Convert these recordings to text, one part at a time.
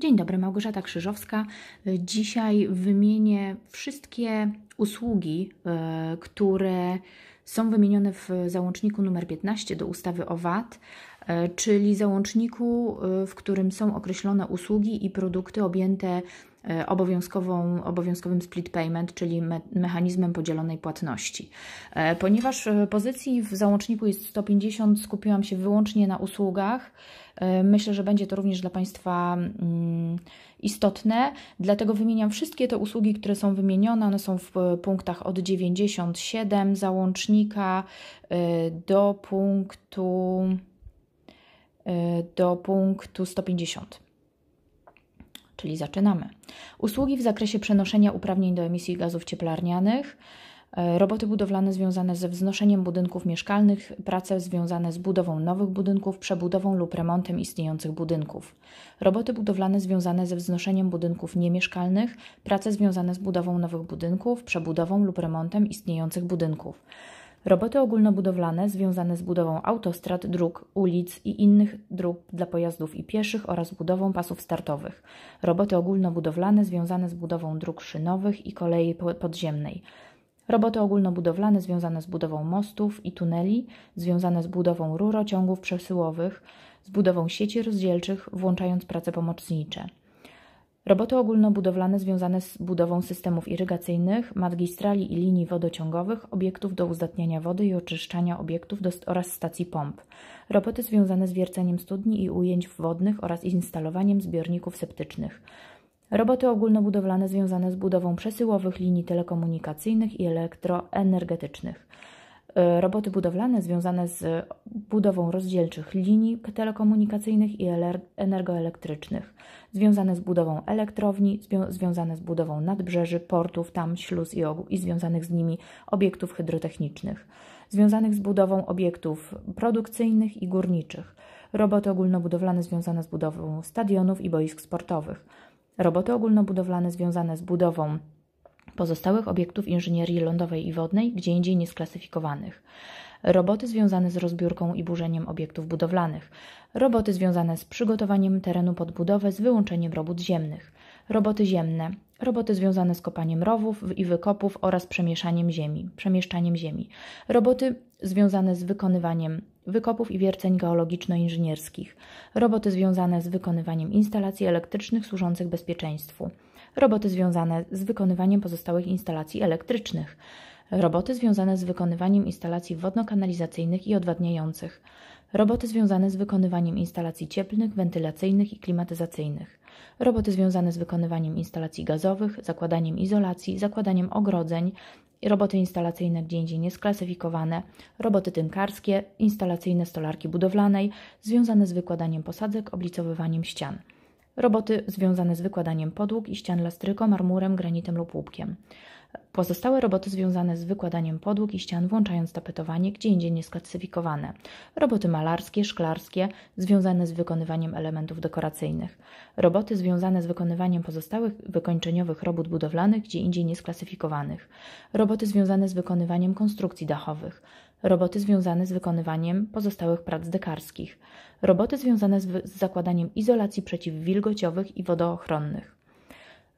Dzień dobry, Małgorzata Krzyżowska. Dzisiaj wymienię wszystkie usługi, e, które są wymienione w załączniku numer 15 do ustawy o VAT, e, czyli załączniku, e, w którym są określone usługi i produkty objęte obowiązkową, obowiązkowym split payment, czyli me mechanizmem podzielonej płatności. Ponieważ pozycji w załączniku jest 150, skupiłam się wyłącznie na usługach. Myślę, że będzie to również dla Państwa mm, istotne, dlatego wymieniam wszystkie te usługi, które są wymienione. One są w punktach od 97 załącznika do punktu do punktu 150. Czyli zaczynamy. Usługi w zakresie przenoszenia uprawnień do emisji gazów cieplarnianych E, roboty budowlane związane ze wznoszeniem budynków mieszkalnych, prace związane z budową nowych budynków, przebudową lub remontem istniejących budynków. Roboty budowlane związane ze wznoszeniem budynków niemieszkalnych, prace związane z budową nowych budynków, przebudową lub remontem istniejących budynków. Roboty ogólnobudowlane związane z budową autostrad, dróg, ulic i innych dróg dla pojazdów i pieszych oraz budową pasów startowych. Roboty ogólnobudowlane związane z budową dróg szynowych i kolei podziemnej Roboty ogólnobudowlane związane z budową mostów i tuneli, związane z budową rurociągów przesyłowych, z budową sieci rozdzielczych, włączając prace pomocnicze. Roboty ogólnobudowlane związane z budową systemów irygacyjnych, magistrali i linii wodociągowych, obiektów do uzdatniania wody i oczyszczania obiektów oraz stacji pomp. Roboty związane z wierceniem studni i ujęć wodnych oraz instalowaniem zbiorników septycznych. Roboty ogólnobudowlane związane z budową przesyłowych linii telekomunikacyjnych i elektroenergetycznych. E, roboty budowlane związane z budową rozdzielczych linii telekomunikacyjnych i energoelektrycznych, związane z budową elektrowni, związane z budową nadbrzeży, portów, tam, śluz i, i związanych z nimi obiektów hydrotechnicznych, związanych z budową obiektów produkcyjnych i górniczych, roboty ogólnobudowlane związane z budową stadionów i boisk sportowych roboty ogólnobudowlane związane z budową pozostałych obiektów inżynierii lądowej i wodnej, gdzie indziej niesklasyfikowanych, roboty związane z rozbiórką i burzeniem obiektów budowlanych, roboty związane z przygotowaniem terenu pod budowę z wyłączeniem robót ziemnych, roboty ziemne, roboty związane z kopaniem rowów i wykopów oraz przemieszaniem ziemi, przemieszczaniem ziemi, roboty związane z wykonywaniem wykopów i wierceń geologiczno-inżynierskich, roboty związane z wykonywaniem instalacji elektrycznych służących bezpieczeństwu, roboty związane z wykonywaniem pozostałych instalacji elektrycznych, roboty związane z wykonywaniem instalacji wodno-kanalizacyjnych i odwadniających, roboty związane z wykonywaniem instalacji cieplnych, wentylacyjnych i klimatyzacyjnych, roboty związane z wykonywaniem instalacji gazowych, zakładaniem izolacji, zakładaniem ogrodzeń, roboty instalacyjne gdzie indziej niesklasyfikowane, roboty tynkarskie, instalacyjne stolarki budowlanej, związane z wykładaniem posadzek, oblicowywaniem ścian. Roboty związane z wykładaniem podłóg i ścian lastryką, marmurem, granitem lub łupkiem. Pozostałe roboty związane z wykładaniem podłóg i ścian, włączając tapetowanie, gdzie indziej niesklasyfikowane. Roboty malarskie, szklarskie, związane z wykonywaniem elementów dekoracyjnych. Roboty związane z wykonywaniem pozostałych wykończeniowych robót budowlanych, gdzie indziej niesklasyfikowanych. Roboty związane z wykonywaniem konstrukcji dachowych. Roboty związane z wykonywaniem pozostałych prac dekarskich. Roboty związane z, z zakładaniem izolacji przeciwwilgociowych i wodoochronnych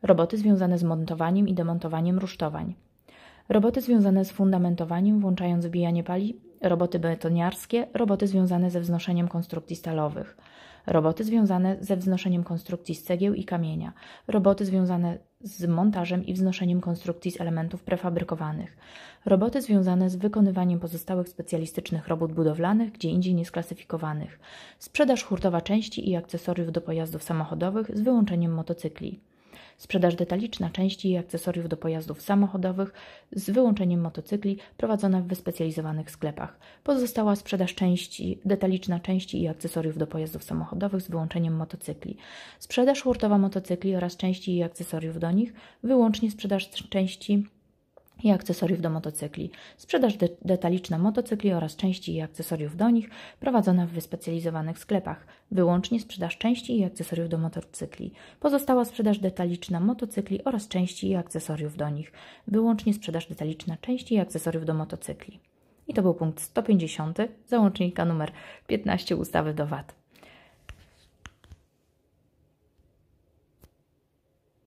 roboty związane z montowaniem i demontowaniem rusztowań, roboty związane z fundamentowaniem, włączając wbijanie pali, roboty betoniarskie, roboty związane ze wznoszeniem konstrukcji stalowych, roboty związane ze wznoszeniem konstrukcji z cegieł i kamienia, roboty związane z montażem i wznoszeniem konstrukcji z elementów prefabrykowanych, roboty związane z wykonywaniem pozostałych specjalistycznych robót budowlanych, gdzie indziej niesklasyfikowanych, sprzedaż hurtowa części i akcesoriów do pojazdów samochodowych z wyłączeniem motocykli Sprzedaż detaliczna części i akcesoriów do pojazdów samochodowych z wyłączeniem motocykli prowadzona w wyspecjalizowanych sklepach. Pozostała sprzedaż części, detaliczna części i akcesoriów do pojazdów samochodowych z wyłączeniem motocykli. Sprzedaż hurtowa motocykli oraz części i akcesoriów do nich, wyłącznie sprzedaż części i akcesoriów do motocykli, sprzedaż de detaliczna motocykli oraz części i akcesoriów do nich prowadzona w wyspecjalizowanych sklepach, wyłącznie sprzedaż części i akcesoriów do motocykli, pozostała sprzedaż detaliczna motocykli oraz części i akcesoriów do nich, wyłącznie sprzedaż detaliczna części i akcesoriów do motocykli. I to był punkt 150 załącznika numer 15 ustawy do VAT.